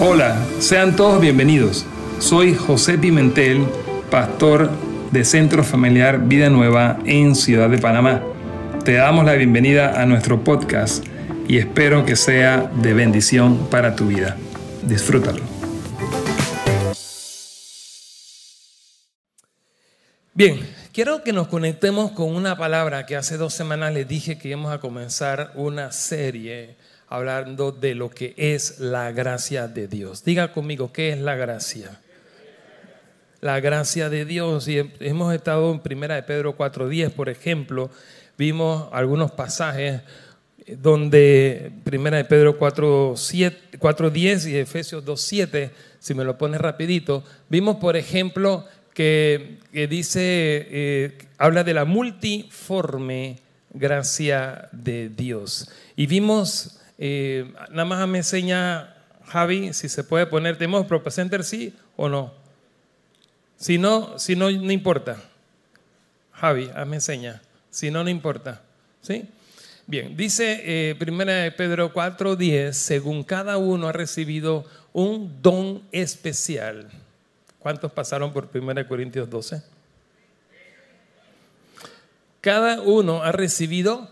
Hola, sean todos bienvenidos. Soy José Pimentel, pastor de Centro Familiar Vida Nueva en Ciudad de Panamá. Te damos la bienvenida a nuestro podcast y espero que sea de bendición para tu vida. Disfrútalo. Bien, quiero que nos conectemos con una palabra que hace dos semanas les dije que íbamos a comenzar una serie hablando de lo que es la gracia de Dios. Diga conmigo, ¿qué es la gracia? La gracia de Dios. Y hemos estado en Primera de Pedro 4.10, por ejemplo, vimos algunos pasajes donde Primera de Pedro 4.10 y Efesios 2.7, si me lo pones rapidito, vimos, por ejemplo, que, dice, eh, habla de la multiforme gracia de Dios. Y vimos eh, nada más me enseña Javi si se puede poner, ¿tenemos ProPacenter sí o no? Si no, si no, no importa. Javi, me enseña. Si no, no importa. ¿Sí? Bien, dice eh, primera de Pedro 4:10, según cada uno ha recibido un don especial. ¿Cuántos pasaron por primera de Corintios 12? Cada uno ha recibido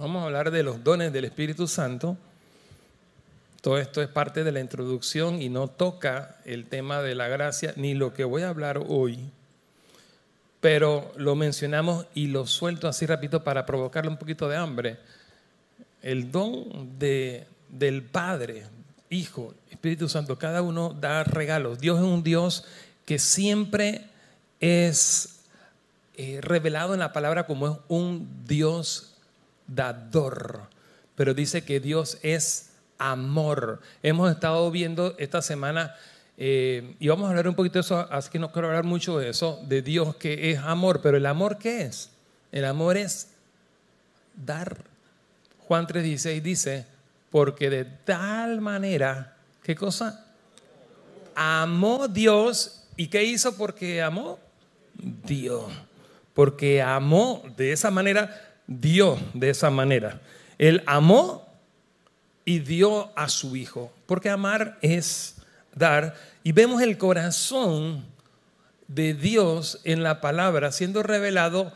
Vamos a hablar de los dones del Espíritu Santo. Todo esto es parte de la introducción y no toca el tema de la gracia ni lo que voy a hablar hoy. Pero lo mencionamos y lo suelto así rápido para provocarle un poquito de hambre. El don de, del Padre, Hijo, Espíritu Santo, cada uno da regalos. Dios es un Dios que siempre es eh, revelado en la palabra como es un Dios dador, pero dice que Dios es amor. Hemos estado viendo esta semana, eh, y vamos a hablar un poquito de eso, así que no quiero hablar mucho de eso, de Dios que es amor, pero el amor ¿qué es? El amor es dar. Juan 3:16 dice, porque de tal manera, ¿qué cosa? Amó Dios, ¿y qué hizo porque amó? Dios. Porque amó de esa manera dio de esa manera. Él amó y dio a su hijo, porque amar es dar. Y vemos el corazón de Dios en la palabra siendo revelado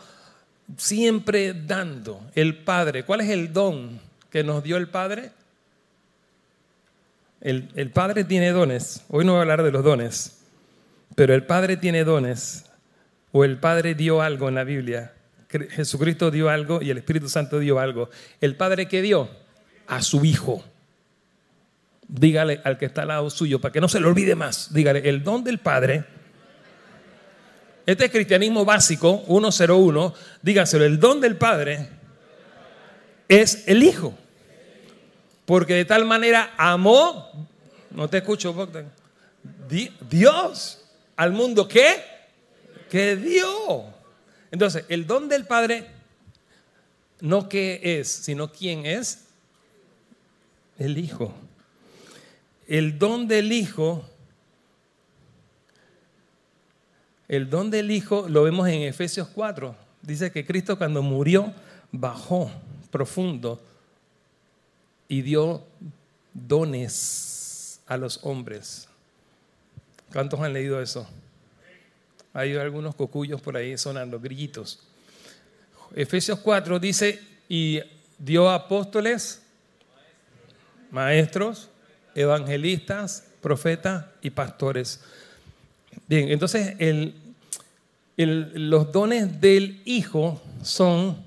siempre dando. El Padre, ¿cuál es el don que nos dio el Padre? El, Padre tiene dones. Hoy no voy a hablar de los dones, pero el Padre tiene dones. O el Padre dio algo en la Biblia Jesucristo dio algo y el Espíritu Santo dio algo. ¿El Padre qué dio? A su Hijo. Dígale al que está al lado suyo, para que no se le olvide más, dígale, el don del Padre. Este es cristianismo básico, 101, dígaselo, el don del Padre es el Hijo. Porque de tal manera amó, no te escucho, Bogdan, Dios al mundo que, que dio. Entonces, el don del Padre, no qué es, sino quién es. El Hijo. El don del Hijo, el don del Hijo lo vemos en Efesios 4. Dice que Cristo cuando murió bajó profundo y dio dones a los hombres. ¿Cuántos han leído eso? Hay algunos cocuyos por ahí sonando, grillitos. Efesios 4 dice, y dio apóstoles, maestros, evangelistas, profetas y pastores. Bien, entonces los dones del Hijo son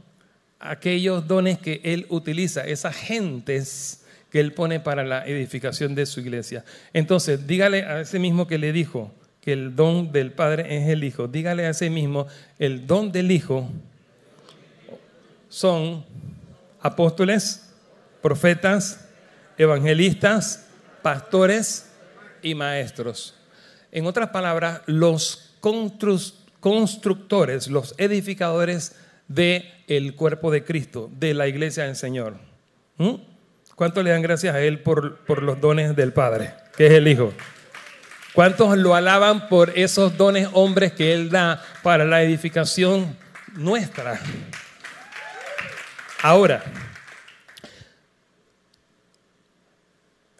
aquellos dones que Él utiliza, esas gentes que Él pone para la edificación de su iglesia. Entonces, dígale a ese mismo que le dijo, que el don del Padre es el Hijo. Dígale a sí mismo, el don del Hijo son apóstoles, profetas, evangelistas, pastores y maestros. En otras palabras, los constructores, los edificadores del el cuerpo de Cristo, de la iglesia del Señor. ¿Mm? ¿Cuánto le dan gracias a Él por, por los dones del Padre, que es el Hijo? ¿Cuántos lo alaban por esos dones hombres que Él da para la edificación nuestra? Ahora,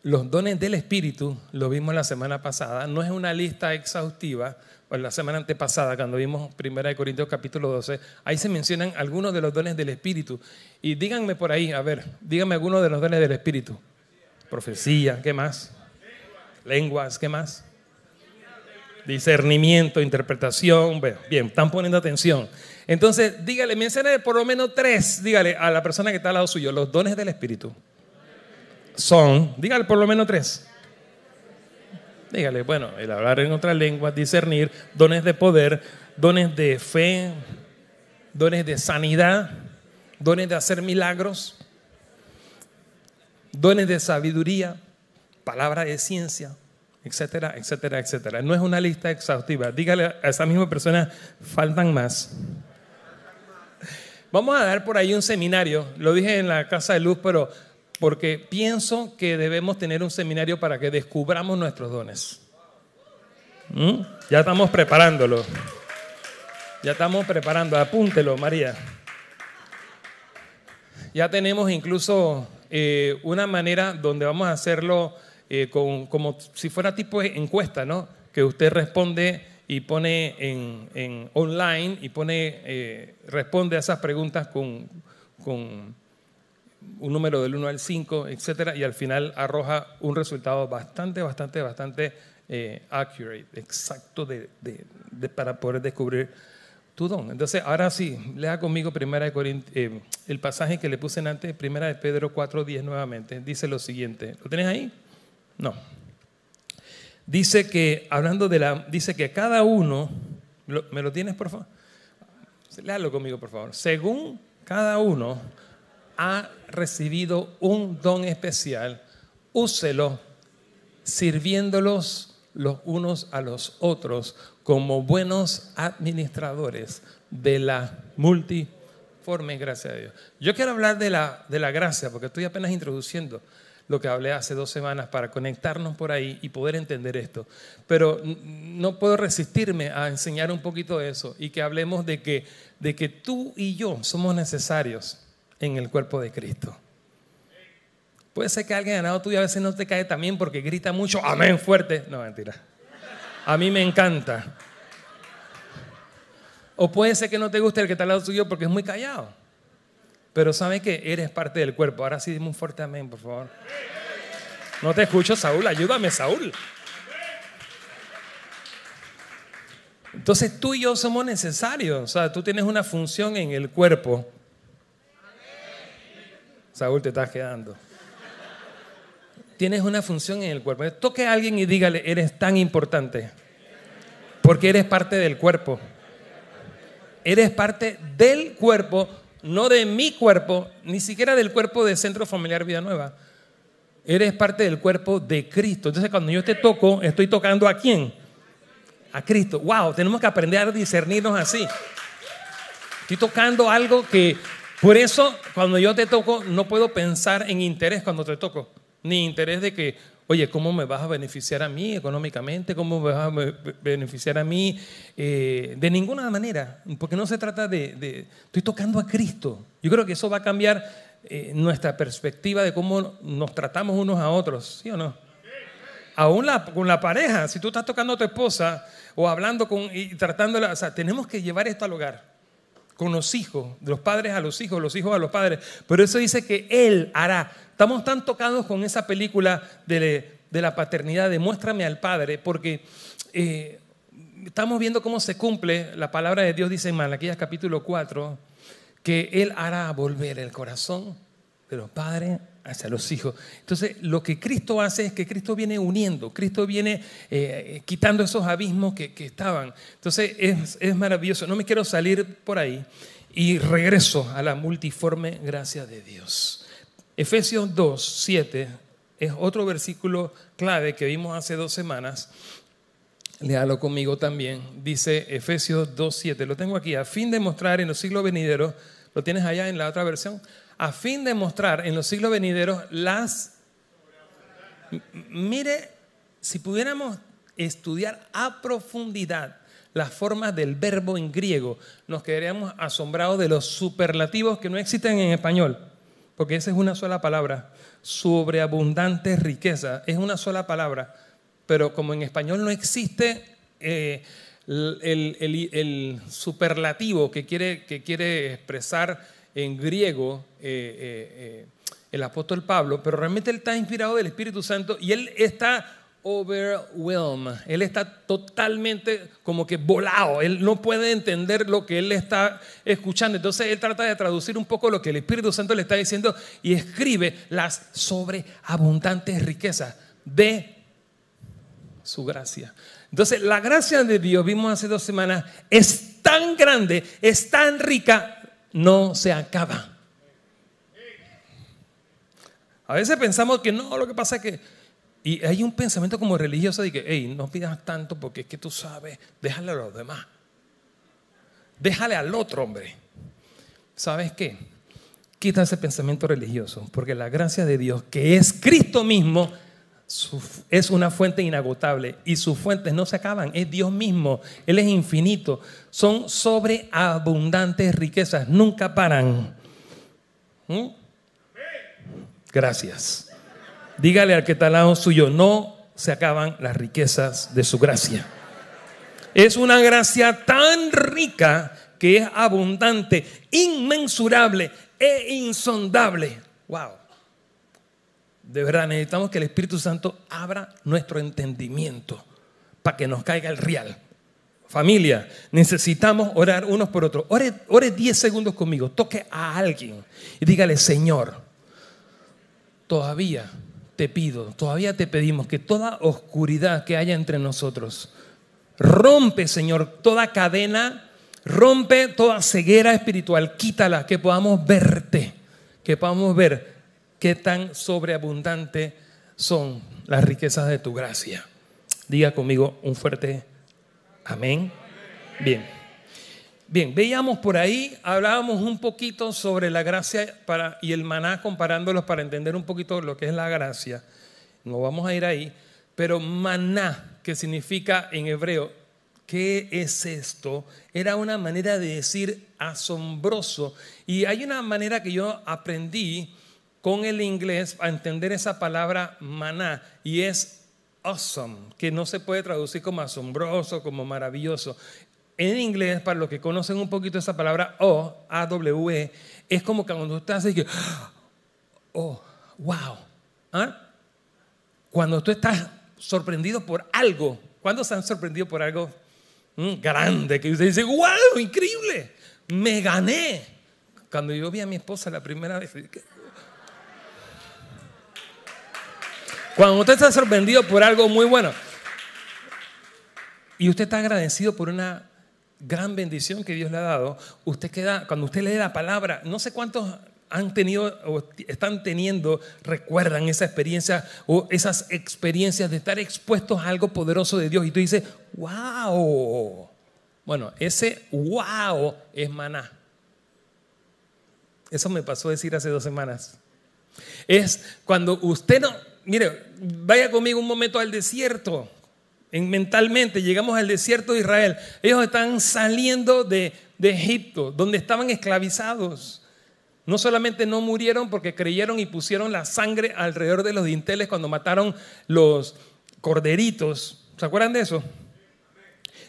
los dones del Espíritu, lo vimos la semana pasada, no es una lista exhaustiva, o la semana antepasada, cuando vimos 1 Corintios capítulo 12, ahí se mencionan algunos de los dones del Espíritu. Y díganme por ahí, a ver, díganme algunos de los dones del Espíritu. Profecía, ¿qué más? Lenguas, ¿qué más? Discernimiento, interpretación. bien, están poniendo atención. Entonces, dígale, mencione por lo menos tres, dígale a la persona que está al lado suyo, los dones del Espíritu son, dígale por lo menos tres. Dígale, bueno, el hablar en otra lengua, discernir, dones de poder, dones de fe, dones de sanidad, dones de hacer milagros, dones de sabiduría, palabra de ciencia, etcétera, etcétera, etcétera. No es una lista exhaustiva. Dígale a esa misma persona, faltan más. Vamos a dar por ahí un seminario, lo dije en la Casa de Luz, pero porque pienso que debemos tener un seminario para que descubramos nuestros dones. ¿Mm? Ya estamos preparándolo. Ya estamos preparando, apúntelo, María. Ya tenemos incluso eh, una manera donde vamos a hacerlo eh, como si fuera tipo de encuesta, ¿no? Que usted responde y pone en, online y pone, eh, responde a esas preguntas con, con un número del 1 al 5, etcétera, y al final arroja un resultado bastante, bastante, bastante eh, accurate, exacto de, para poder descubrir tu don. Entonces, ahora sí, lea conmigo primera de el pasaje que le puse antes, primera de Pedro 4.10 nuevamente. Dice lo siguiente. ¿Lo tenés ahí? No. Dice que, hablando de la, dice que cada uno, ¿me lo tienes por favor? Léalo conmigo, por favor. Según cada uno ha recibido un don especial, úselo sirviéndolos los unos a los otros como buenos administradores de la multiforme gracia de Dios. Yo quiero hablar de la, de la gracia, porque estoy apenas introduciendo lo que hablé hace dos semanas para conectarnos por ahí y poder entender esto. Pero no puedo resistirme a enseñar un poquito de eso y que hablemos de que, de que tú y yo somos necesarios en el cuerpo de Cristo. Puede ser que alguien ganado tuyo a veces no te cae también porque grita mucho, amén fuerte. No, mentira. A mí me encanta. O puede ser que no te guste el que está al lado tuyo porque es muy callado. Pero sabe que eres parte del cuerpo. Ahora sí, dime un fuerte amén, por favor. No te escucho, Saúl. Ayúdame, Saúl. Entonces tú y yo somos necesarios. O sea, tú tienes una función en el cuerpo Saúl, te estás quedando. Tienes una función en el cuerpo. Toque a alguien y dígale, eres tan importante. Porque eres parte del cuerpo. Eres parte del cuerpo, no de mi cuerpo, ni siquiera del cuerpo de Centro Familiar Vida Nueva. Eres parte del cuerpo de Cristo. Entonces, cuando yo te toco, estoy tocando a quién? A Cristo. Wow, tenemos que aprender a discernirnos así. Estoy tocando algo que por eso, cuando yo te toco, no puedo pensar en interés cuando te toco, ni interés de que, oye, ¿cómo me vas a beneficiar a mí económicamente? ¿Cómo me vas a beneficiar a mí? Eh, de ninguna manera, porque no se trata de, Estoy tocando a Cristo. Yo creo que eso va a cambiar eh, nuestra perspectiva de cómo nos tratamos unos a otros, ¿sí o no? Aún con la pareja, si tú estás tocando a tu esposa o hablando con, y tratándola, o sea, tenemos que llevar esto al hogar con los hijos, de los padres a los hijos, los hijos a los padres. Pero eso dice que Él hará. Estamos tan tocados con esa película de, la paternidad, demuéstrame al Padre, porque eh, estamos viendo cómo se cumple la palabra de Dios, dice en Malaquías capítulo 4, que Él hará volver el corazón de los padres hacia los hijos. Entonces, lo que Cristo hace es que Cristo viene uniendo, Cristo viene eh, quitando esos abismos que, estaban. Entonces, es, es, maravilloso. No me quiero salir por ahí y regreso a la multiforme gracia de Dios. Efesios 2, 7 es otro versículo clave que vimos hace dos semanas. Léalo conmigo también. Dice Efesios 2, 7. Lo tengo aquí. A fin de mostrar en los siglos venideros, lo tienes allá en la otra versión a fin de mostrar en los siglos venideros las... Mire, si pudiéramos estudiar a profundidad las formas del verbo en griego, nos quedaríamos asombrados de los superlativos que no existen en español. porque esa es una sola palabra, sobreabundante riqueza, es una sola palabra, pero como en español no existe eh, el, superlativo que quiere, que quiere expresar en griego eh, eh, el apóstol Pablo, pero realmente él está inspirado del Espíritu Santo y él está overwhelmed. Él está totalmente como que volado. Él no puede entender lo que él está escuchando. Entonces él trata de traducir un poco lo que el Espíritu Santo le está diciendo y escribe las sobreabundantes riquezas de su gracia. Entonces la gracia de Dios, vimos hace dos semanas, es tan grande, es tan rica, no se acaba. A veces pensamos que no, lo que pasa es que y hay un pensamiento como religioso de que, hey, no pidas tanto porque es que tú sabes, déjale a los demás. Déjale al otro hombre. ¿Sabes qué? Quita ese pensamiento religioso, porque la gracia de Dios, que es Cristo mismo, es una fuente inagotable y sus fuentes no se acaban, es Dios mismo, Él es infinito, son sobreabundantes riquezas, nunca paran. ¿Mm? Gracias. Dígale al que está al lado suyo, no se acaban las riquezas de su gracia. Es una gracia tan rica que es abundante, inmensurable e insondable. Wow. De verdad necesitamos que el Espíritu Santo abra nuestro entendimiento para que nos caiga el real. Familia, necesitamos orar unos por otros. Ore, ore 10 segundos conmigo, toque a alguien y dígale, Señor, todavía te pido, todavía te pedimos que toda oscuridad que haya entre nosotros, rompe, Señor, toda cadena, rompe toda ceguera espiritual, quítala, que podamos verte, que podamos ver qué tan sobreabundante son las riquezas de tu gracia. Diga conmigo un fuerte amén. Bien. Bien, veíamos por ahí, hablábamos un poquito sobre la gracia para, y el maná comparándolos para entender un poquito lo que es la gracia. No vamos a ir ahí, pero maná, que significa en hebreo, ¿qué es esto? Era una manera de decir asombroso. Y hay una manera que yo aprendí con el inglés a entender esa palabra maná y es awesome, que no se puede traducir como asombroso, como maravilloso en inglés, para los que conocen un poquito esa palabra O, A-W-E, es como cuando estás así que, oh, wow. ¿Ah? Cuando tú estás sorprendido por algo, ¿cuándo se han sorprendido por algo mm, grande? Que usted dice, wow, increíble, me gané. Cuando yo vi a mi esposa la primera vez, cuando usted está sorprendido por algo muy bueno y usted está agradecido por una gran bendición que Dios le ha dado, usted queda, cuando usted lee la palabra, no sé cuántos han tenido o están teniendo, recuerdan esa experiencia o esas experiencias de estar expuestos a algo poderoso de Dios y tú dices, wow. Bueno, ese wow es maná. Eso me pasó a decir hace dos semanas. Es cuando usted no, mire, vaya conmigo un momento al desierto mentalmente llegamos al desierto de Israel. Ellos están saliendo de, de Egipto, donde estaban esclavizados. No solamente no murieron porque creyeron y pusieron la sangre alrededor de los dinteles cuando mataron los corderitos. ¿Se acuerdan de eso?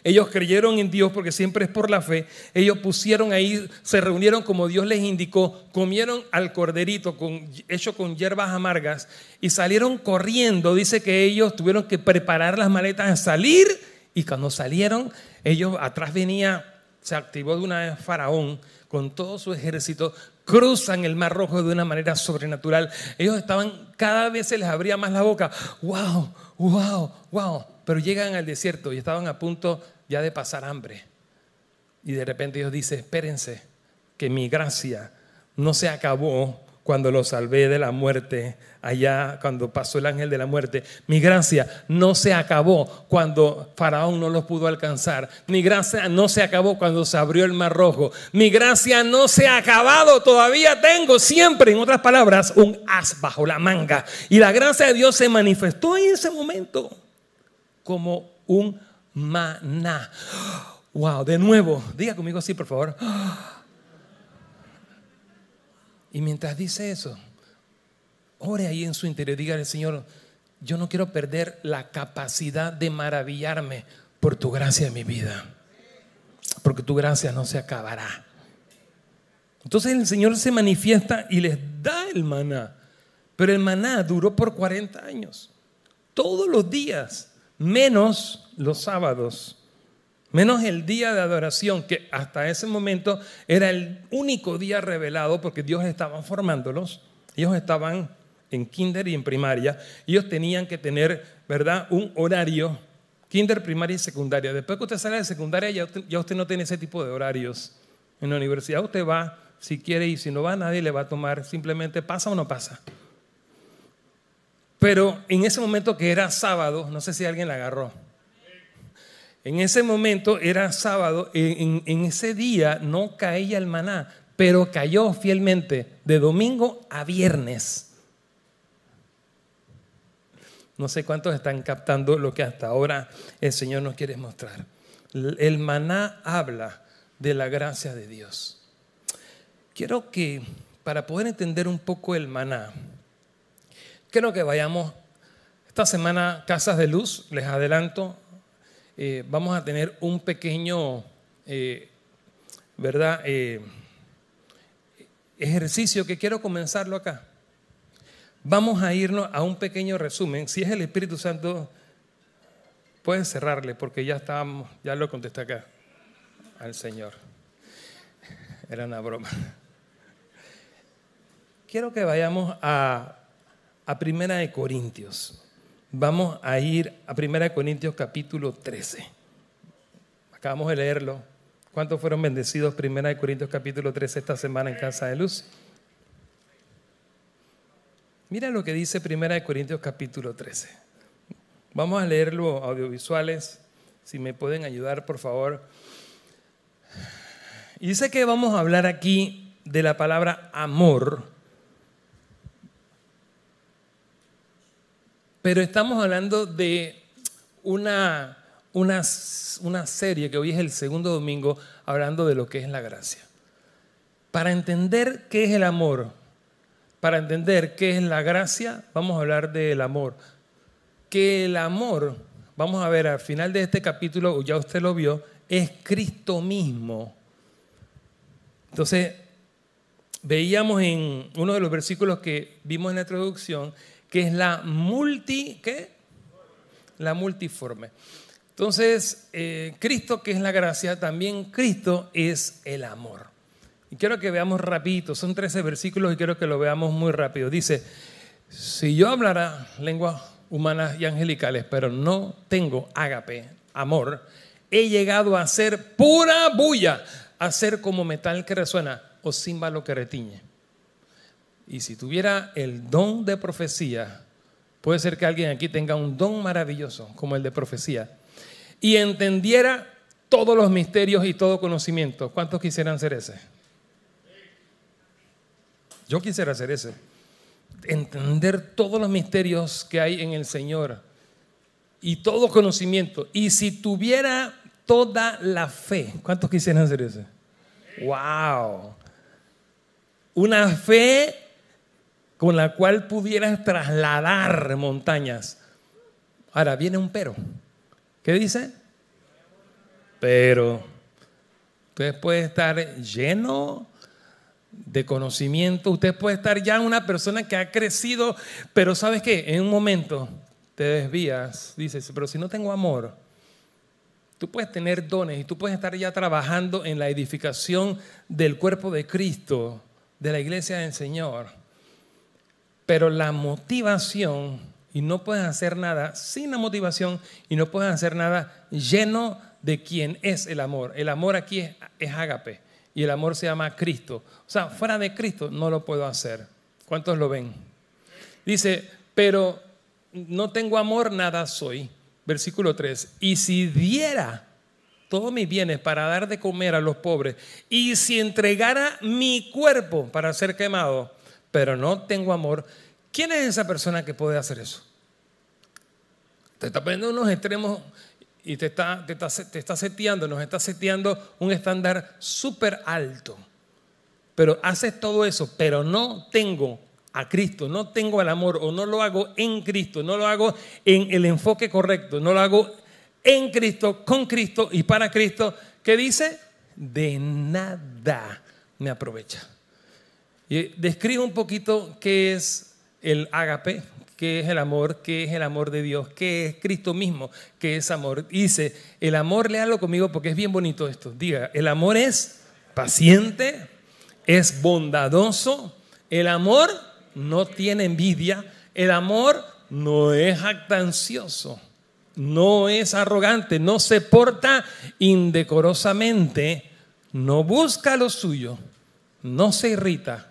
Ellos creyeron en Dios porque siempre es por la fe. Ellos pusieron ahí, se reunieron como Dios les indicó, comieron al corderito hecho con hierbas amargas y salieron corriendo. Dice que ellos tuvieron que preparar las maletas a salir y cuando salieron, ellos atrás venía, se activó de una vez Faraón con todo su ejército, cruzan el Mar Rojo de una manera sobrenatural. Ellos estaban, cada vez se les abría más la boca. ¡Wow! ¡Wow! ¡Wow! Pero llegan al desierto y estaban a punto ya de pasar hambre. Y de repente Dios dice, espérense, que mi gracia no se acabó cuando lo salvé de la muerte, allá cuando pasó el ángel de la muerte. Mi gracia no se acabó cuando Faraón no los pudo alcanzar. Mi gracia no se acabó cuando se abrió el mar rojo. Mi gracia no se ha acabado, todavía tengo siempre, en otras palabras, un as bajo la manga. Y la gracia de Dios se manifestó en ese momento como un maná. Wow, de nuevo, diga conmigo así, por favor. Y mientras dice eso, ore ahí en su interior, dígale, Señor, yo no quiero perder la capacidad de maravillarme por tu gracia en mi vida, porque tu gracia no se acabará. Entonces el Señor se manifiesta y les da el maná, pero el maná duró por 40 años, todos los días, menos los sábados, menos el día de adoración, que hasta ese momento era el único día revelado porque Dios estaba formándolos, ellos estaban en kinder y en primaria, ellos tenían que tener, ¿verdad?, un horario, kinder, primaria y secundaria. Después que usted sale de secundaria, ya usted, ya usted no tiene ese tipo de horarios. En la universidad usted va si quiere y si no va, nadie le va a tomar, simplemente pasa o no pasa. Pero en ese momento que era sábado, no sé si alguien la agarró. En ese momento era sábado, en, en, ese día no caía el maná, pero cayó fielmente de domingo a viernes. No sé cuántos están captando lo que hasta ahora el Señor nos quiere mostrar. El maná habla de la gracia de Dios. Quiero que, para poder entender un poco el maná, quiero que vayamos esta semana, Casas de Luz, les adelanto, eh, vamos a tener un pequeño, eh, ¿verdad? Eh, ejercicio que quiero comenzarlo acá. Vamos a irnos a un pequeño resumen. Si es el Espíritu Santo, puedes cerrarle porque ya estábamos, ya lo contesté acá al Señor. Era una broma. Quiero que vayamos a, a Primera de Corintios. Vamos a ir a Primera de Corintios capítulo 13. Acabamos de leerlo. ¿Cuántos fueron bendecidos Primera de Corintios capítulo 13 esta semana en Casa de Luz? Mira lo que dice Primera de Corintios capítulo 13. Vamos a leerlo audiovisuales, si me pueden ayudar, por favor. Y dice que vamos a hablar aquí de la palabra amor, pero estamos hablando de una, una, una serie que hoy es el segundo domingo hablando de lo que es la gracia. Para entender qué es el amor, para entender qué es la gracia, vamos a hablar del amor. Que el amor, vamos a ver al final de este capítulo, ya usted lo vio, es Cristo mismo. Entonces, veíamos en uno de los versículos que vimos en la introducción, que es la multi, ¿qué? La multiforme. Entonces, eh, Cristo, que es la gracia, también Cristo es el amor. Y quiero que veamos rapidito, son 13 versículos y quiero que lo veamos muy rápido. Dice, si yo hablara lenguas humanas y angelicales, pero no tengo ágape, amor, he llegado a ser pura bulla, a ser como metal que resuena o címbalo que retiñe. Y si tuviera el don de profecía, puede ser que alguien aquí tenga un don maravilloso como el de profecía, y entendiera todos los misterios y todo conocimiento. ¿Cuántos quisieran ser ese? Yo quisiera hacer ese. Entender todos los misterios que hay en el Señor y todo conocimiento. Y si tuviera toda la fe, ¿cuántos quisieran hacer ese? ¡Wow! Una fe con la cual pudieras trasladar montañas. Ahora viene un pero. ¿Qué dice? Pero. Usted puede estar lleno de conocimiento. Usted puede estar ya una persona que ha crecido, pero ¿sabes qué? En un momento te desvías, dices, pero si no tengo amor, tú puedes tener dones y tú puedes estar ya trabajando en la edificación del cuerpo de Cristo, de la iglesia del Señor. Pero la motivación, y no puedes hacer nada sin la motivación, y no puedes hacer nada lleno de quien es el amor. El amor aquí es, es ágape y el amor se llama Cristo. O sea, fuera de Cristo no lo puedo hacer. ¿Cuántos lo ven? Dice, pero no tengo amor, nada soy. Versículo 3. Y si diera todos mis bienes para dar de comer a los pobres, y si entregara mi cuerpo para ser quemado, pero no tengo amor, ¿quién es esa persona que puede hacer eso? Te está poniendo unos extremos y te está, te está, seteando, nos está seteando un estándar súper alto. pero haces todo eso, pero no tengo a Cristo, no tengo el amor o no lo hago en Cristo, no lo hago en el enfoque correcto, no lo hago en Cristo, con Cristo y para Cristo, ¿qué dice? De nada me aprovecha. Describe un poquito qué es el ágape, qué es el amor, qué es el amor de Dios, qué es Cristo mismo, qué es amor. Dice, el amor, léalo conmigo porque es bien bonito esto. Diga, el amor es paciente, es bondadoso, el amor no tiene envidia, el amor no es jactancioso, no es arrogante, no se porta indecorosamente, no busca lo suyo, no se irrita,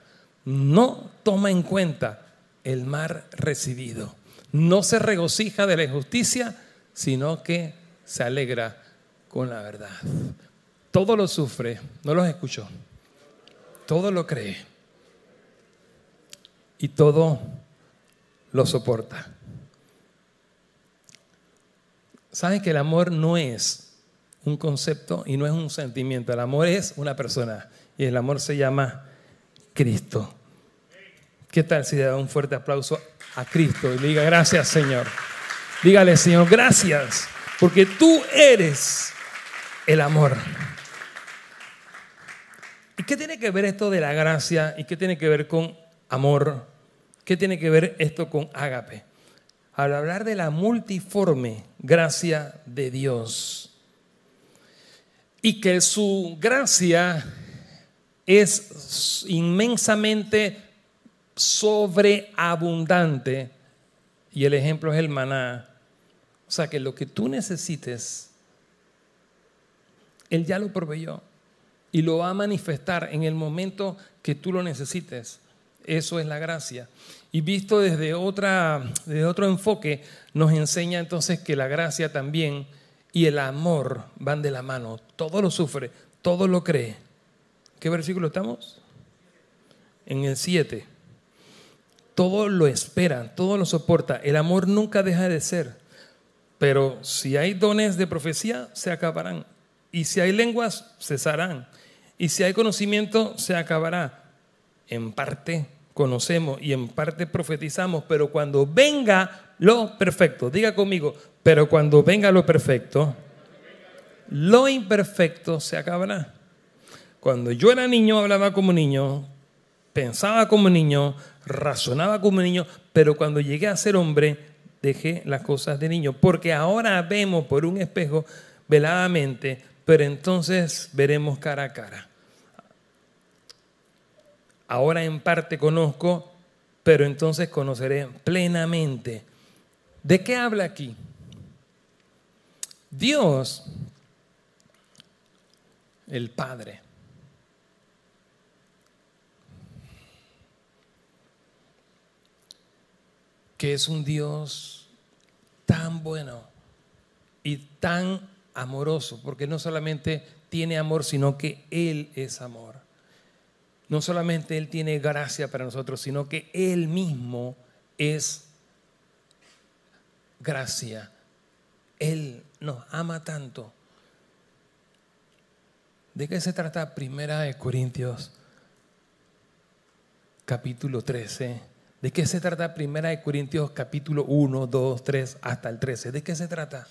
no toma en cuenta el mal recibido, no se regocija de la injusticia, sino que se alegra con la verdad. Todo lo sufre, no los escuchó, todo lo cree y todo lo soporta. ¿Saben que el amor no es un concepto y no es un sentimiento? El amor es una persona y el amor se llama Cristo. ¿Qué tal si le da un fuerte aplauso a Cristo y le diga gracias Señor? Dígale Señor, gracias, porque tú eres el amor. ¿Y qué tiene que ver esto de la gracia y qué tiene que ver con amor. ¿Qué tiene que ver esto con ágape? Al hablar de la multiforme gracia de Dios y que su gracia es inmensamente sobreabundante y el ejemplo es el maná. O sea que lo que tú necesites, Él ya lo proveyó y lo va a manifestar en el momento que tú lo necesites. Eso es la gracia. Y visto desde, otra, desde otro enfoque, nos enseña entonces que la gracia también y el amor van de la mano. Todo lo sufre, todo lo cree. ¿Qué versículo estamos? En el 7. Todo lo espera, todo lo soporta. El amor nunca deja de ser. Pero si hay dones de profecía, se acabarán. Y si hay lenguas, cesarán. Y si hay conocimiento, se acabará. En parte conocemos y en parte profetizamos, pero cuando venga lo perfecto, diga conmigo, pero cuando venga lo perfecto, lo imperfecto se acabará. Cuando yo era niño hablaba como niño, pensaba como niño, razonaba como niño, pero cuando llegué a ser hombre dejé las cosas de niño, porque ahora vemos por un espejo veladamente, pero entonces veremos cara a cara. Ahora en parte conozco, pero entonces conoceré plenamente. ¿De qué habla aquí? Dios, el Padre, que es un Dios tan bueno y tan amoroso, porque no solamente tiene amor, sino que Él es amor no solamente Él tiene gracia para nosotros, sino que Él mismo es gracia. Él nos ama tanto. ¿De qué se trata Primera de Corintios capítulo 13? ¿De qué se trata Primera de Corintios capítulo 1, 2, 3 hasta el 13? ¿De qué se trata?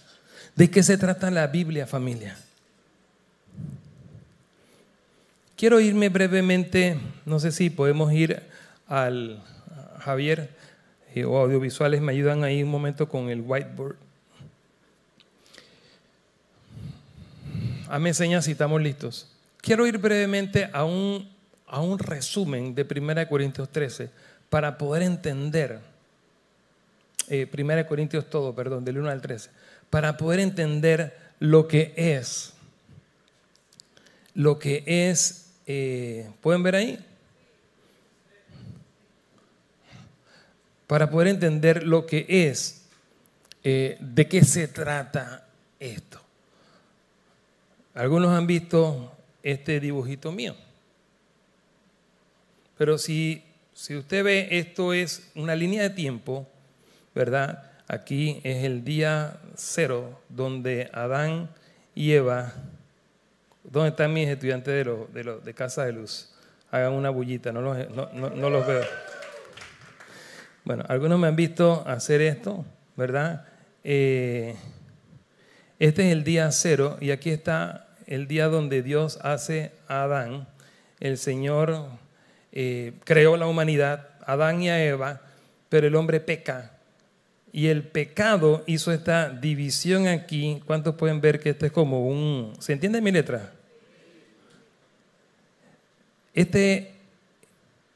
¿De qué se trata la Biblia, familia? Quiero irme brevemente, no sé si podemos ir al Javier eh, o audiovisuales, me ayudan ahí un momento con el whiteboard. me señas si estamos listos. Quiero ir brevemente a un, a un resumen de 1 Corintios 13 para poder entender, eh, 1 Corintios todo, perdón, del 1 al 13, para poder entender lo que es, lo que es eh, ¿Pueden ver ahí? Para poder entender lo que es, eh, de qué se trata esto. Algunos han visto este dibujito mío. Pero si, si usted ve, esto es una línea de tiempo, ¿verdad? Aquí es el día cero donde Adán y Eva ¿Dónde están mis estudiantes de, de, Casa de Luz? hagan una bullita, no los, no, los veo. Bueno, algunos me han visto hacer esto, ¿verdad? Eh, este es el día cero y aquí está el día donde Dios hace a Adán. El Señor eh, creó la humanidad, Adán y a Eva, pero el hombre peca. Y el pecado hizo esta división aquí. ¿Cuántos pueden ver que esto es como un... ¿Se entiende mi letra? Este,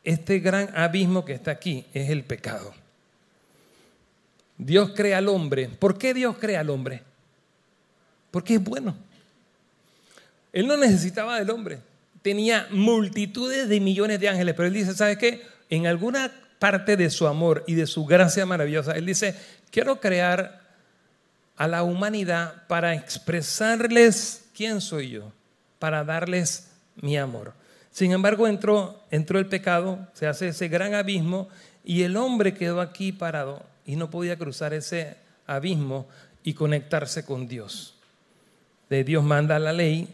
este gran abismo que está aquí es el pecado. Dios crea al hombre. ¿Por qué Dios crea al hombre? Porque es bueno. Él no necesitaba del hombre. Tenía multitudes de millones de ángeles, pero él dice, ¿sabes qué? En alguna parte de su amor y de su gracia maravillosa, él dice, quiero crear a la humanidad para expresarles quién soy yo, para darles mi amor. Sin embargo, entró, entró el pecado, se hace ese gran abismo y el hombre quedó aquí parado y no podía cruzar ese abismo y conectarse con Dios. De Dios manda la ley,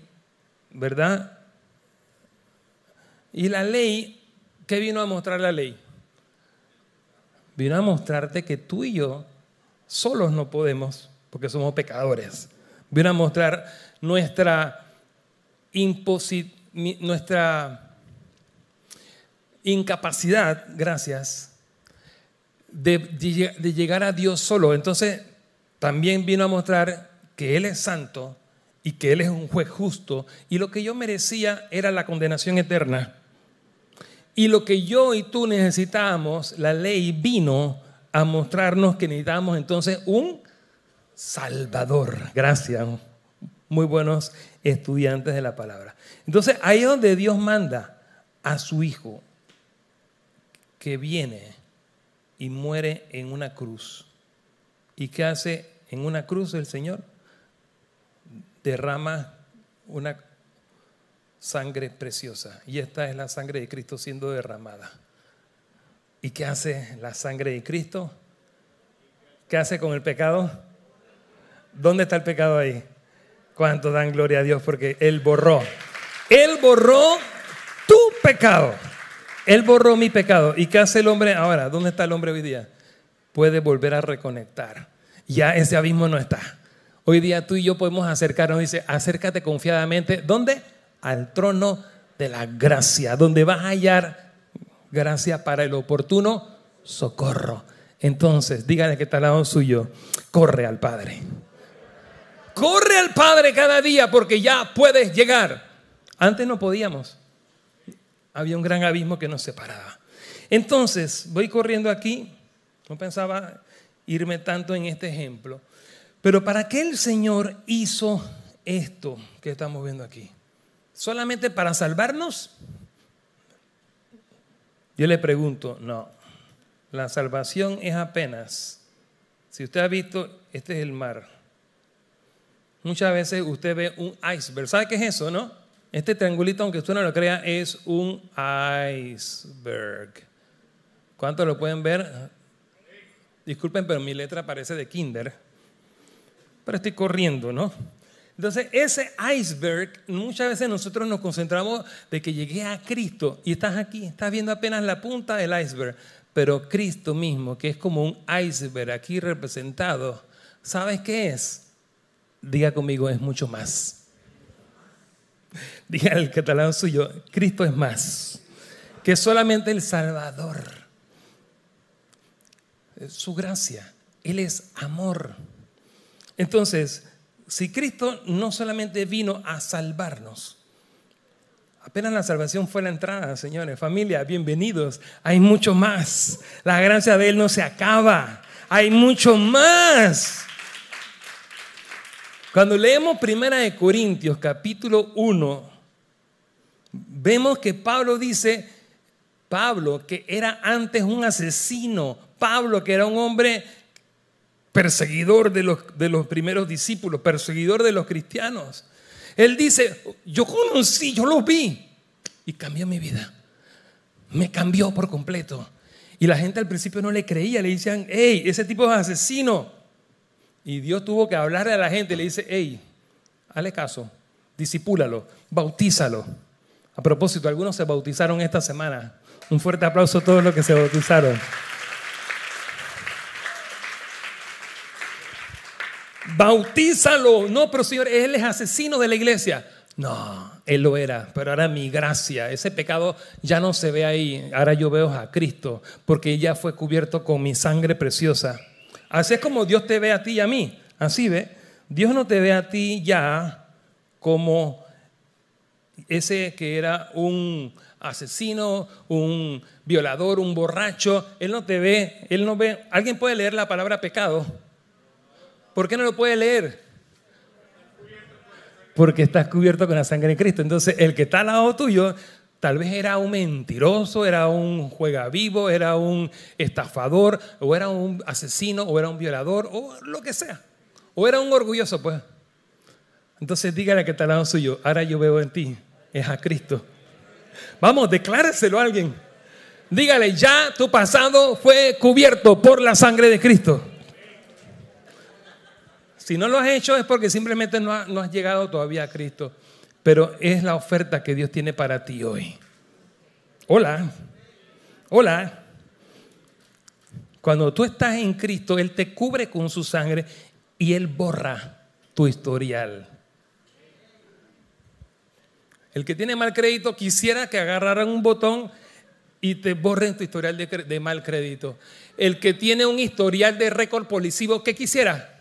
¿verdad? Y la ley, ¿qué vino a mostrar la ley? Vino a mostrarte que tú y yo solos no podemos, porque somos pecadores. Vino a mostrar nuestra nuestra incapacidad, gracias, de, de, llegar a Dios solo. Entonces, también vino a mostrar que Él es santo y que Él es un juez justo y lo que yo merecía era la condenación eterna. Y lo que yo y tú necesitábamos, la ley vino a mostrarnos que necesitábamos entonces un Salvador. Gracias. Muy buenos estudiantes de la palabra. Entonces ahí es donde Dios manda a su Hijo que viene y muere en una cruz. ¿Y qué hace en una cruz el Señor? Derrama una sangre preciosa. Y esta es la sangre de Cristo siendo derramada. ¿Y qué hace la sangre de Cristo? ¿Qué hace con el pecado? ¿Dónde está el pecado ahí? ¿Cuánto dan gloria a Dios? Porque Él borró. Él borró tu pecado. Él borró mi pecado. ¿Y qué hace el hombre ahora? ¿Dónde está el hombre hoy día? Puede volver a reconectar. Ya ese abismo no está. Hoy día tú y yo podemos acercarnos. Dice, acércate confiadamente. ¿Dónde? Al trono de la gracia, donde vas a hallar gracia para el oportuno socorro. Entonces, dígale que está al lado suyo, corre al Padre. Corre al Padre cada día porque ya puedes llegar. Antes no podíamos. Había un gran abismo que nos separaba. Entonces, voy corriendo aquí. No pensaba irme tanto en este ejemplo. Pero ¿para qué el Señor hizo esto que estamos viendo aquí? ¿Solamente para salvarnos? Yo le pregunto, no. La salvación es apenas. Si usted ha visto, este es el mar. Muchas veces usted ve un iceberg. ¿Sabe qué es eso, no? Este triangulito, aunque usted no lo crea, es un iceberg. ¿Cuántos lo pueden ver? Disculpen, pero mi letra parece de kinder. Pero estoy corriendo, ¿no? Entonces, ese iceberg, muchas veces nosotros nos concentramos de que llegué a Cristo y estás aquí, estás viendo apenas la punta del iceberg, pero Cristo mismo, que es como un iceberg aquí representado, ¿sabes qué es? Diga conmigo, es mucho más. Diga el catalán suyo, Cristo es más que solamente el Salvador. Su gracia, Él es amor. Entonces, si Cristo no solamente vino a salvarnos, apenas la salvación fue la entrada, señores, familia, bienvenidos, hay mucho más. La gracia de Él no se acaba, hay mucho más. Cuando leemos Primera de Corintios capítulo 1, vemos que Pablo dice, Pablo que era antes un asesino, Pablo que era un hombre perseguidor de los, de los primeros discípulos, perseguidor de los cristianos. Él dice, yo conocí, yo lo vi y cambió mi vida. Me cambió por completo. Y la gente al principio no le creía, le decían, hey, ese tipo es asesino. Y Dios tuvo que hablarle a la gente, le dice, hey, hazle caso, disipúlalo, bautízalo, A propósito, algunos se bautizaron esta semana. Un fuerte aplauso a todos los que se bautizaron. Bautízalo. No, pero Señor, él es asesino de la iglesia. No, él lo era, pero ahora mi gracia, ese pecado ya no se ve ahí. Ahora yo veo a Cristo, porque ya fue cubierto con mi sangre preciosa. Así es como Dios te ve a ti y a mí. Así ve. Dios no te ve a ti ya como ese que era un asesino, un violador, un borracho. Él no te ve, él no ve. ¿Alguien puede leer la palabra pecado? ¿Por qué no lo puede leer? Porque estás cubierto con la sangre de Cristo. Entonces, el que está al lado tuyo, tal vez era un mentiroso, era un juega vivo, era un estafador, o era un asesino, o era un violador, o lo que sea. O era un orgulloso, pues. Entonces, dígale que está al lado suyo, ahora yo veo en ti, es a Cristo. Vamos, decláreselo a alguien. Dígale, ya tu pasado fue cubierto por la sangre de Cristo. Si no lo has hecho es porque simplemente no, has llegado todavía a Cristo. Pero es la oferta que Dios tiene para ti hoy. Hola, hola. Cuando tú estás en Cristo, Él te cubre con su sangre y Él borra tu historial. El que tiene mal crédito quisiera que agarraran un botón y te borren tu historial de, de mal crédito. El que tiene un historial de récord policivo, ¿qué quisiera?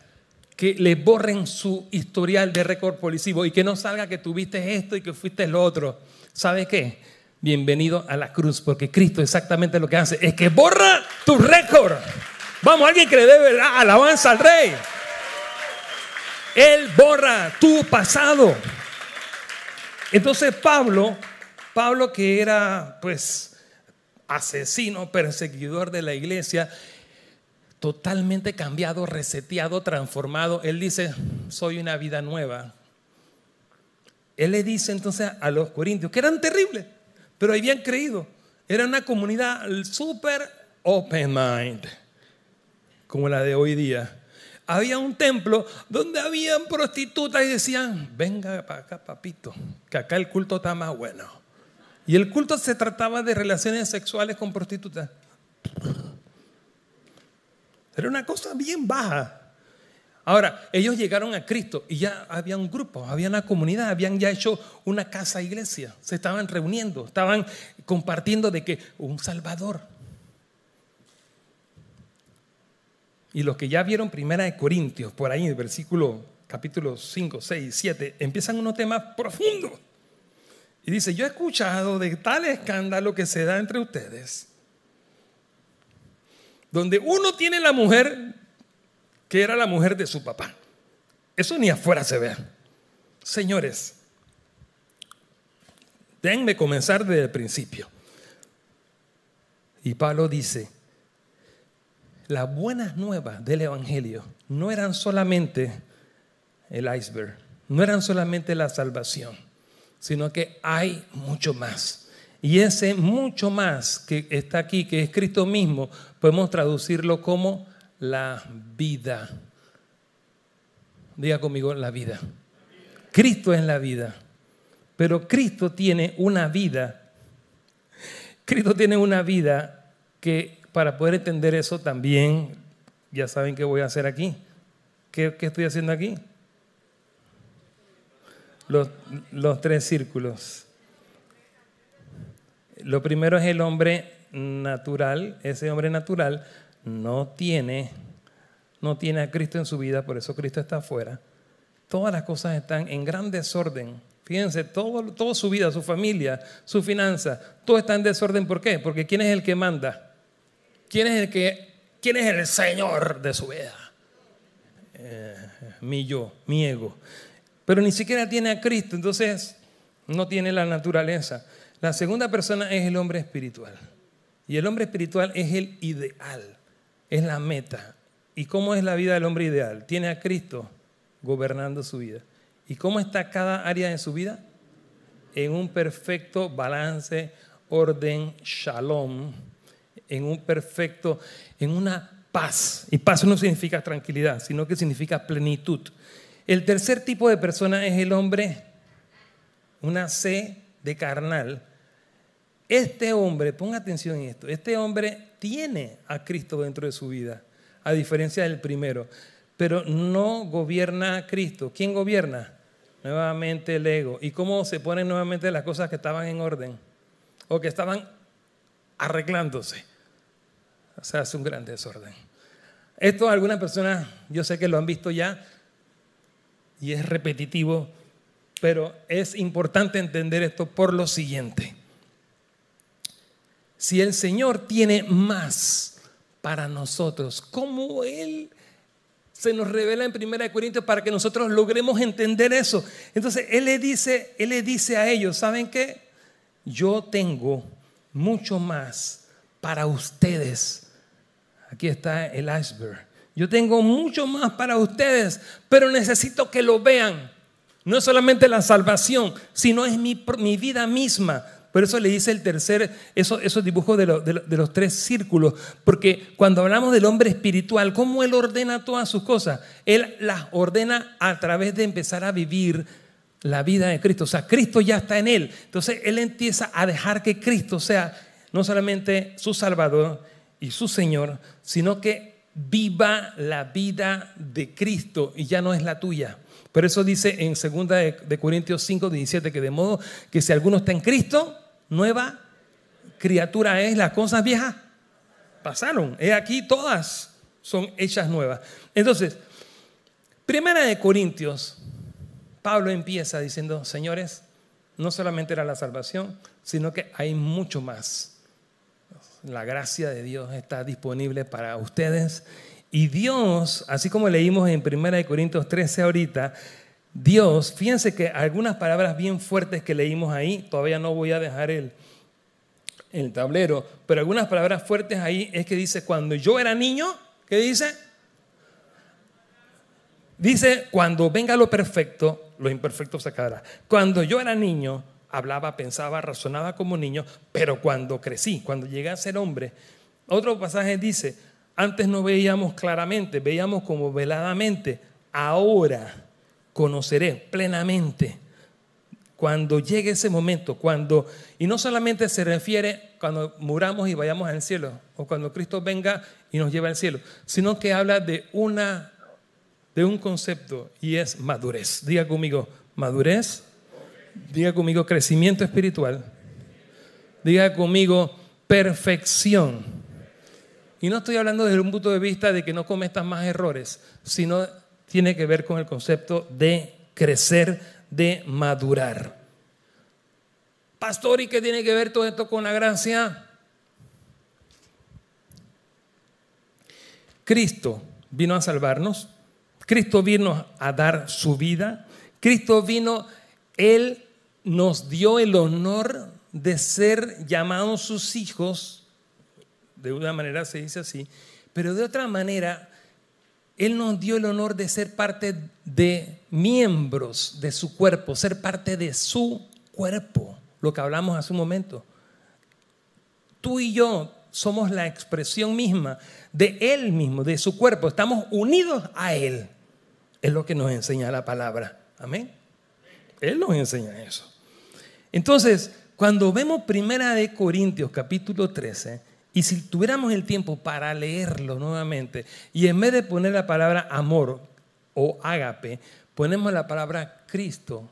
Que le borren su historial de récord policivo y que no salga que tuviste esto y que fuiste lo otro. ¿Sabe qué? Bienvenido a la cruz, porque Cristo exactamente lo que hace es que borra tu récord. Vamos, alguien que le debe alabanza al rey. Él borra tu pasado. Entonces Pablo, Pablo que era pues asesino, perseguidor de la iglesia, totalmente cambiado, reseteado, transformado. Él dice, soy una vida nueva. Él le dice entonces a los corintios, que eran terribles, pero habían creído. Era una comunidad súper open mind, como la de hoy día. Había un templo donde habían prostitutas y decían, venga para acá, papito, que acá el culto está más bueno. Y el culto se trataba de relaciones sexuales con prostitutas. Era una cosa bien baja. Ahora, ellos llegaron a Cristo y ya había un grupo, había una comunidad, habían ya hecho una casa iglesia, se estaban reuniendo, estaban compartiendo de que un Salvador. Y los que ya vieron Primera de Corintios, por ahí, en el versículo capítulo 5, 6, 7, empiezan unos temas profundos. Y dice, yo he escuchado de tal escándalo que se da entre ustedes donde uno tiene la mujer que era la mujer de su papá. Eso ni afuera se ve. Señores, déjenme comenzar desde el principio. Y Pablo dice, las buenas nuevas del Evangelio no eran solamente el iceberg, no eran solamente la salvación, sino que hay mucho más. Y ese mucho más que está aquí, que es Cristo mismo, podemos traducirlo como la vida. Diga conmigo, la vida. Cristo es la vida. Pero Cristo tiene una vida. Cristo tiene una vida que para poder entender eso también, ya saben qué voy a hacer aquí. ¿Qué, estoy haciendo aquí? Los, tres círculos. Lo primero es el hombre natural. Ese hombre natural no tiene, no tiene a Cristo en su vida, por eso Cristo está afuera. Todas las cosas están en gran desorden. Fíjense, todo, toda su vida, su familia, su finanza, todo está en desorden. ¿Por qué? Porque ¿quién es el que manda? ¿Quién es el que, quién es el Señor de su vida? Eh, mi yo, mi ego. Pero ni siquiera tiene a Cristo, entonces no tiene la naturaleza. La segunda persona es el hombre espiritual. Y el hombre espiritual es el ideal, es la meta. ¿Y cómo es la vida del hombre ideal? Tiene a Cristo gobernando su vida. ¿Y cómo está cada área de su vida? En un perfecto balance, orden, shalom, en un perfecto, en una paz. Y paz no significa tranquilidad, sino que significa plenitud. El tercer tipo de persona es el hombre, una C de carnal, este hombre, ponga atención en esto, este hombre tiene a Cristo dentro de su vida, a diferencia del primero, pero no gobierna a Cristo. ¿Quién gobierna? Nuevamente el ego. ¿Y cómo se ponen nuevamente las cosas que estaban en orden? O que estaban arreglándose. O sea, es un gran desorden. Esto algunas personas, yo sé que lo han visto ya y es repetitivo, pero es importante entender esto por lo siguiente. Si el Señor tiene más para nosotros, ¿cómo Él se nos revela en 1 Corintios para que nosotros logremos entender eso? Entonces, Él le dice, Él le dice a ellos, ¿saben qué? Yo tengo mucho más para ustedes. Aquí está el iceberg. Yo tengo mucho más para ustedes, pero necesito que lo vean. No es solamente la salvación, sino es mi, mi vida misma. Por eso le dice el tercer, esos, esos dibujos de, de, los tres círculos, porque cuando hablamos del hombre espiritual, ¿cómo él ordena todas sus cosas? Él las ordena a través de empezar a vivir la vida de Cristo. O sea, Cristo ya está en él. Entonces él empieza a dejar que Cristo sea no solamente su Salvador y su Señor, sino que viva la vida de Cristo y ya no es la tuya. Por eso dice en 2 de, Corintios 5, 17 que de modo que si alguno está en Cristo, nueva criatura es, las cosas viejas pasaron. He aquí todas son hechas nuevas. Entonces, primera de Corintios, Pablo empieza diciendo, señores, no solamente era la salvación, sino que hay mucho más. La gracia de Dios está disponible para ustedes. Y Dios, así como leímos en 1 Corintios 13 ahorita, Dios, fíjense que algunas palabras bien fuertes que leímos ahí, todavía no voy a dejar el, el tablero, pero algunas palabras fuertes ahí es que dice, cuando yo era niño, ¿qué dice? Dice, cuando venga lo perfecto, lo imperfecto se acabará. Cuando yo era niño, hablaba, pensaba, razonaba como niño, pero cuando crecí, cuando llegué a ser hombre, otro pasaje dice, antes no veíamos claramente, veíamos como veladamente, ahora conoceré plenamente. Cuando llegue ese momento, cuando, y no solamente se refiere cuando muramos y vayamos al cielo, o cuando Cristo venga y nos lleve al cielo, sino que habla de una, de un concepto y es madurez. Diga conmigo, madurez Diga conmigo crecimiento espiritual. Diga conmigo perfección. Y no estoy hablando desde un punto de vista de que no cometas más errores, sino tiene que ver con el concepto de crecer, de madurar. Pastor, ¿y qué tiene que ver todo esto con la gracia? Cristo vino a salvarnos, Cristo vino a dar su vida, Cristo vino, Él nos dio el honor de ser llamados sus hijos, de una manera se dice así, pero de otra manera, Él nos dio el honor de ser parte de miembros de su cuerpo, ser parte de su cuerpo, lo que hablamos hace un momento. Tú y yo somos la expresión misma de Él mismo, de su cuerpo, estamos unidos a Él. Es lo que nos enseña la palabra. Amén. Él nos enseña eso. Entonces, cuando vemos Primera de Corintios capítulo 13, y si tuviéramos el tiempo para leerlo nuevamente, y en vez de poner la palabra amor o ágape, ponemos la palabra Cristo,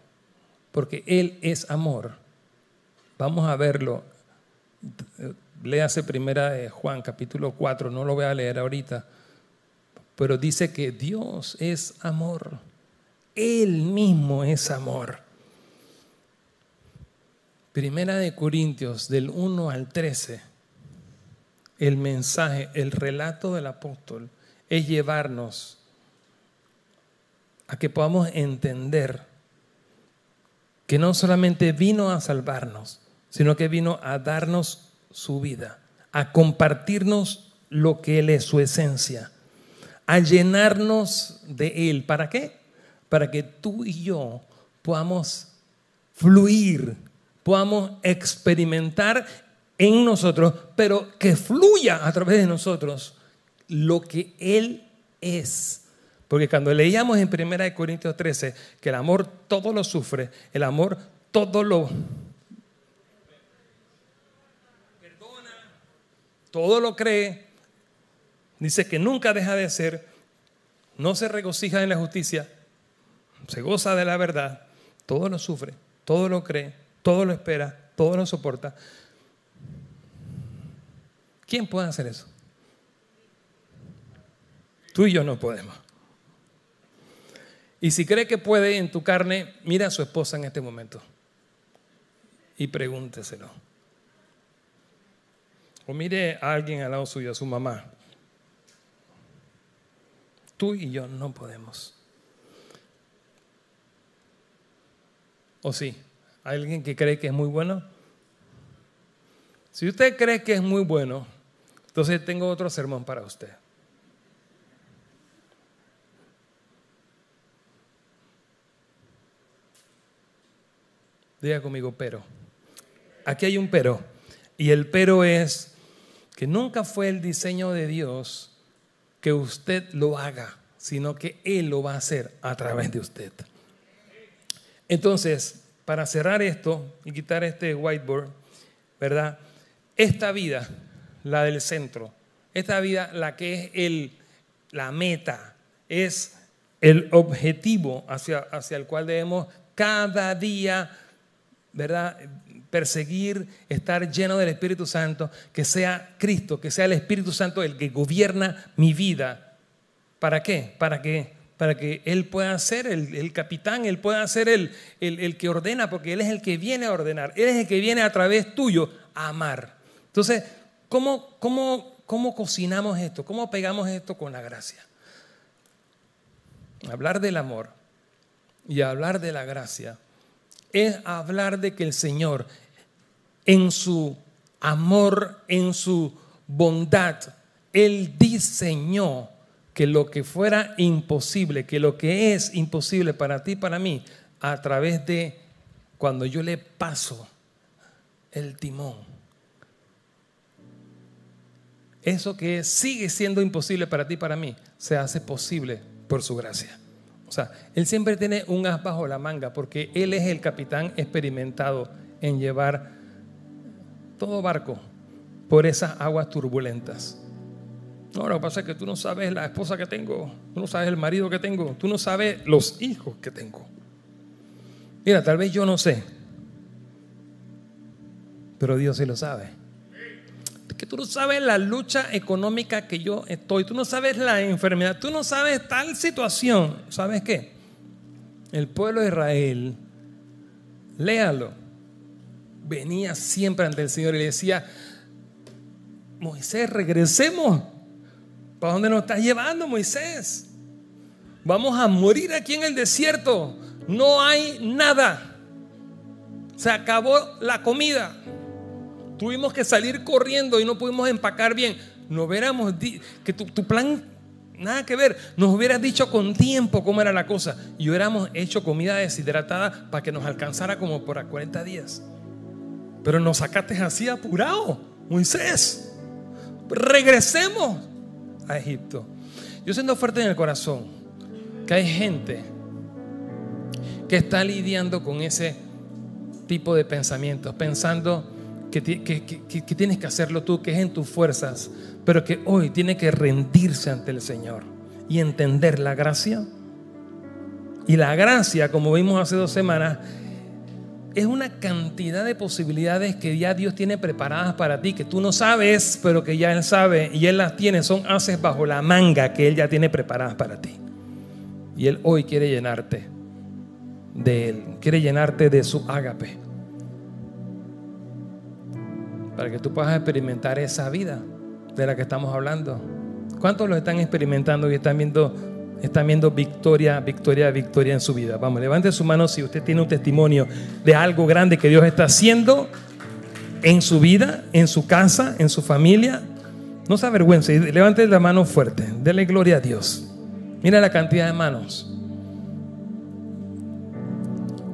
porque Él es amor. Vamos a verlo. Léase Primera de Juan capítulo 4, no lo voy a leer ahorita, pero dice que Dios es amor. Él mismo es amor. Primera de Corintios, del 1 al 13, el mensaje, el relato del apóstol es llevarnos a que podamos entender que no solamente vino a salvarnos, sino que vino a darnos su vida, a compartirnos lo que Él es, su esencia, a llenarnos de Él. ¿Para qué? Para que tú y yo podamos fluir podamos experimentar en nosotros, pero que fluya a través de nosotros lo que Él es. Porque cuando leíamos en 1 Corintios 13 que el amor todo lo sufre, el amor todo lo perdona, todo lo cree, dice que nunca deja de ser, no se regocija en la justicia, se goza de la verdad, todo lo sufre, todo lo cree, todo lo espera, todo lo soporta. ¿Quién puede hacer eso? Tú y yo no podemos. Y si cree que puede en tu carne, mira a su esposa en este momento y pregúnteselo. O mire a alguien al lado suyo, a su mamá. Tú y yo no podemos. ¿O sí? ¿Hay alguien que cree que es muy bueno? Si usted cree que es muy bueno, entonces tengo otro sermón para usted. Diga conmigo, pero. Aquí hay un pero. Y el pero es que nunca fue el diseño de Dios que usted lo haga, sino que Él lo va a hacer a través de usted. Entonces, para cerrar esto y quitar este whiteboard, ¿verdad? Esta vida, la del centro, esta vida, la que es el, la meta, es el objetivo hacia, hacia el cual debemos cada día, ¿verdad? Perseguir, estar lleno del Espíritu Santo, que sea Cristo, que sea el Espíritu Santo el que gobierna mi vida. ¿Para qué? Para que para que Él pueda ser el, capitán, Él pueda ser el, el, que ordena, porque Él es el que viene a ordenar, Él es el que viene a través tuyo a amar. Entonces, ¿cómo, cómo, cómo cocinamos esto? ¿Cómo pegamos esto con la gracia? Hablar del amor y hablar de la gracia es hablar de que el Señor en su amor, en su bondad, Él diseñó que lo que fuera imposible, que lo que es imposible para ti para mí, a través de cuando yo le paso el timón. Eso que sigue siendo imposible para ti y para mí, se hace posible por su gracia. O sea, Él siempre tiene un as bajo la manga porque Él es el capitán experimentado en llevar todo barco por esas aguas turbulentas. No, lo que pasa es que tú no sabes la esposa que tengo, tú no sabes el marido que tengo, tú no sabes los hijos que tengo. Mira, tal vez yo no sé, pero Dios sí lo sabe. Tú sabes la lucha económica que yo estoy, tú no sabes la enfermedad, tú no sabes tal situación. ¿Sabes qué? El pueblo de Israel, léalo, venía siempre ante el Señor y le decía, Moisés, regresemos ¿Para dónde nos estás llevando, Moisés? Vamos a morir aquí en el desierto. No hay nada. Se acabó la comida. Tuvimos que salir corriendo y no pudimos empacar bien. No hubiéramos que tu, tu, plan nada que ver. Nos hubieras dicho con tiempo cómo era la cosa y hubiéramos hecho comida deshidratada para que nos alcanzara como por a 40 días. Pero nos sacaste así apurado, Moisés. Regresemos a Egipto. Yo siento fuerte en el corazón que hay gente que está lidiando con ese tipo de pensamientos, pensando que, tienes que hacerlo tú, que es en tus fuerzas, pero que hoy tiene que rendirse ante el Señor y entender la gracia. Y la gracia, como vimos hace dos semanas, es una cantidad de posibilidades que ya Dios tiene preparadas para ti, que tú no sabes, pero que ya Él sabe y Él las tiene. Son haces bajo la manga que Él ya tiene preparadas para ti. Y Él hoy quiere llenarte de Él, quiere llenarte de su ágape. Para que tú puedas experimentar esa vida de la que estamos hablando. ¿Cuántos lo están experimentando y están viendo están viendo victoria, victoria, victoria en su vida. Vamos, levante su mano si usted tiene un testimonio de algo grande que Dios está haciendo en su vida, en su casa, en su familia. No se avergüence, levante la mano fuerte, dele gloria a Dios. Mira la cantidad de manos.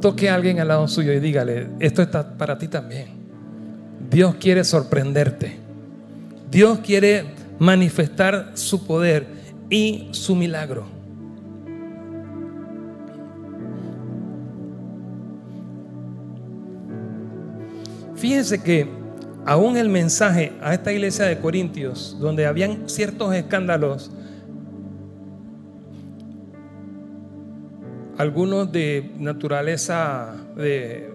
Toque a alguien al lado suyo y dígale, esto está para ti también. Dios quiere sorprenderte. Dios quiere manifestar su poder y su milagro. Fíjense que aún el mensaje a esta iglesia de Corintios, donde habían ciertos escándalos, algunos de naturaleza de,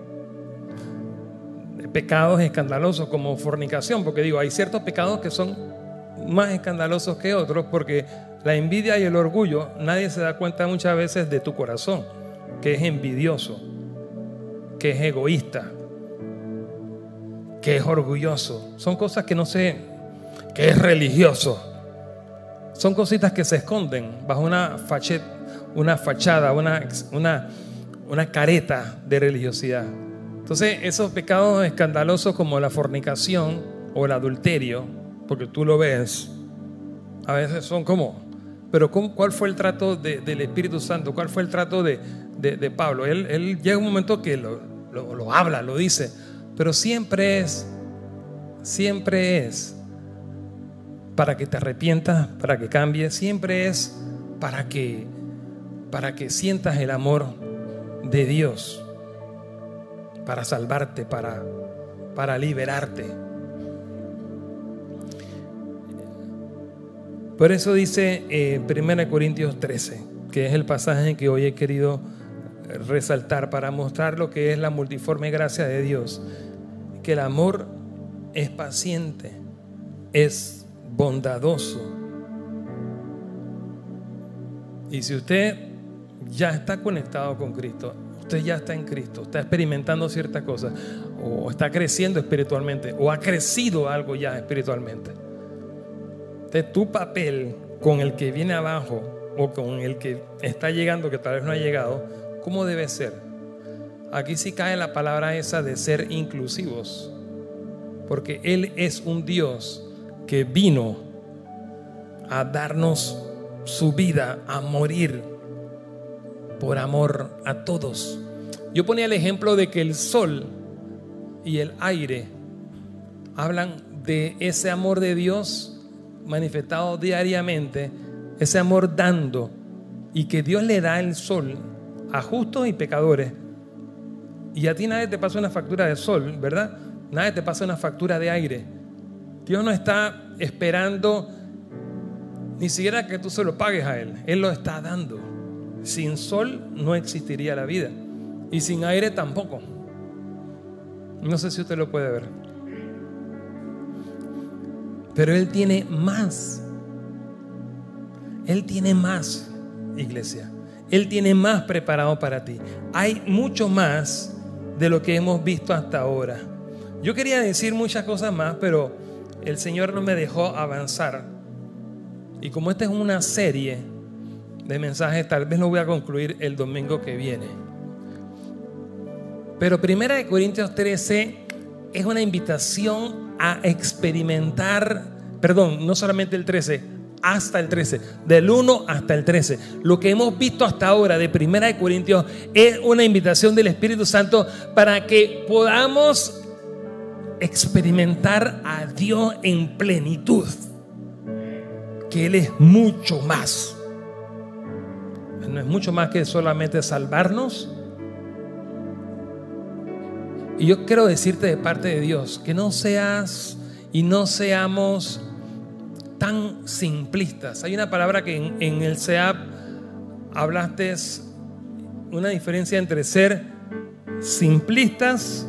pecados escandalosos como fornicación, porque digo, hay ciertos pecados que son más escandalosos que otros, porque la envidia y el orgullo, nadie se da cuenta muchas veces de tu corazón, que es envidioso, que es egoísta, que es orgulloso. Son cosas que no sé, que es religioso. Son cositas que se esconden bajo una fachet una fachada, una, una, una careta de religiosidad. Entonces, esos pecados escandalosos como la fornicación o el adulterio, porque tú lo ves, a veces son como, pero ¿cuál fue el trato del Espíritu Santo? ¿Cuál fue el trato de, Pablo? Él, llega un momento que lo, lo habla, lo dice, pero siempre es, siempre es para que te arrepientas, para que cambies, siempre es para que para que sientas el amor de Dios, para salvarte, para, para liberarte. Por eso dice eh, 1 Corintios 13, que es el pasaje que hoy he querido resaltar para mostrar lo que es la multiforme gracia de Dios, que el amor es paciente, es bondadoso. Y si usted ya está conectado con Cristo, usted ya está en Cristo, está experimentando ciertas cosas, o está creciendo espiritualmente, o ha crecido algo ya espiritualmente. De tu papel con el que viene abajo, o con el que está llegando, que tal vez no ha llegado, ¿cómo debe ser? Aquí sí cae la palabra esa de ser inclusivos, porque Él es un Dios que vino a darnos su vida, a morir por amor a todos. Yo ponía el ejemplo de que el sol y el aire hablan de ese amor de Dios manifestado diariamente, ese amor dando, y que Dios le da el sol a justos y pecadores. Y a ti nadie te pasa una factura de sol, ¿verdad? Nadie te pasa una factura de aire. Dios no está esperando ni siquiera que tú se lo pagues a Él. Él lo está dando. Sin sol no existiría la vida. Y sin aire tampoco. No sé si usted lo puede ver. Pero Él tiene más. Él tiene más, iglesia. Él tiene más preparado para ti. Hay mucho más de lo que hemos visto hasta ahora. Yo quería decir muchas cosas más, pero el Señor no me dejó avanzar. Y como esta es una serie, de mensajes, tal vez lo voy a concluir el domingo que viene. Pero Primera de Corintios 13 es una invitación a experimentar, perdón, no solamente el 13, hasta el 13, del 1 hasta el 13. Lo que hemos visto hasta ahora de Primera de Corintios es una invitación del Espíritu Santo para que podamos experimentar a Dios en plenitud, que Él es mucho más no es mucho más que solamente salvarnos. Y yo quiero decirte de parte de Dios que no seas y no seamos tan simplistas. Hay una palabra que en, el SEAP hablaste una diferencia entre ser simplistas,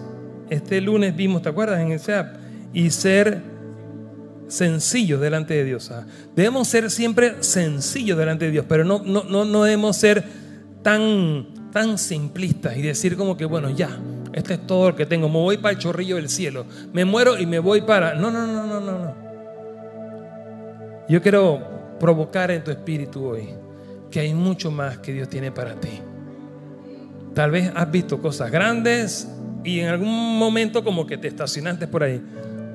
este lunes vimos, ¿te acuerdas? En el SEAP, y ser sencillos delante de Dios. ¿ah? Debemos ser siempre sencillos delante de Dios, pero no, no, no, no debemos ser tan, tan simplistas y decir como que, bueno, ya, este es todo lo que tengo, me voy para el chorrillo del cielo, me muero y me voy para... No, no, no, no, no, no. Yo quiero provocar en tu espíritu hoy que hay mucho más que Dios tiene para ti. Tal vez has visto cosas grandes y en algún momento como que te estacionaste por ahí.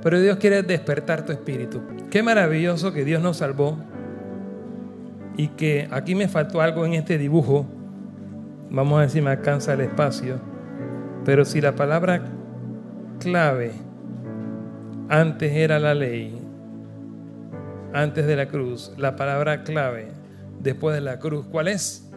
Pero Dios quiere despertar tu espíritu. Qué maravilloso que Dios nos salvó y que aquí me faltó algo en este dibujo. Vamos a si me alcanza el espacio. Pero si la palabra clave antes era la ley, antes de la cruz, la palabra clave después de la cruz, ¿cuál es?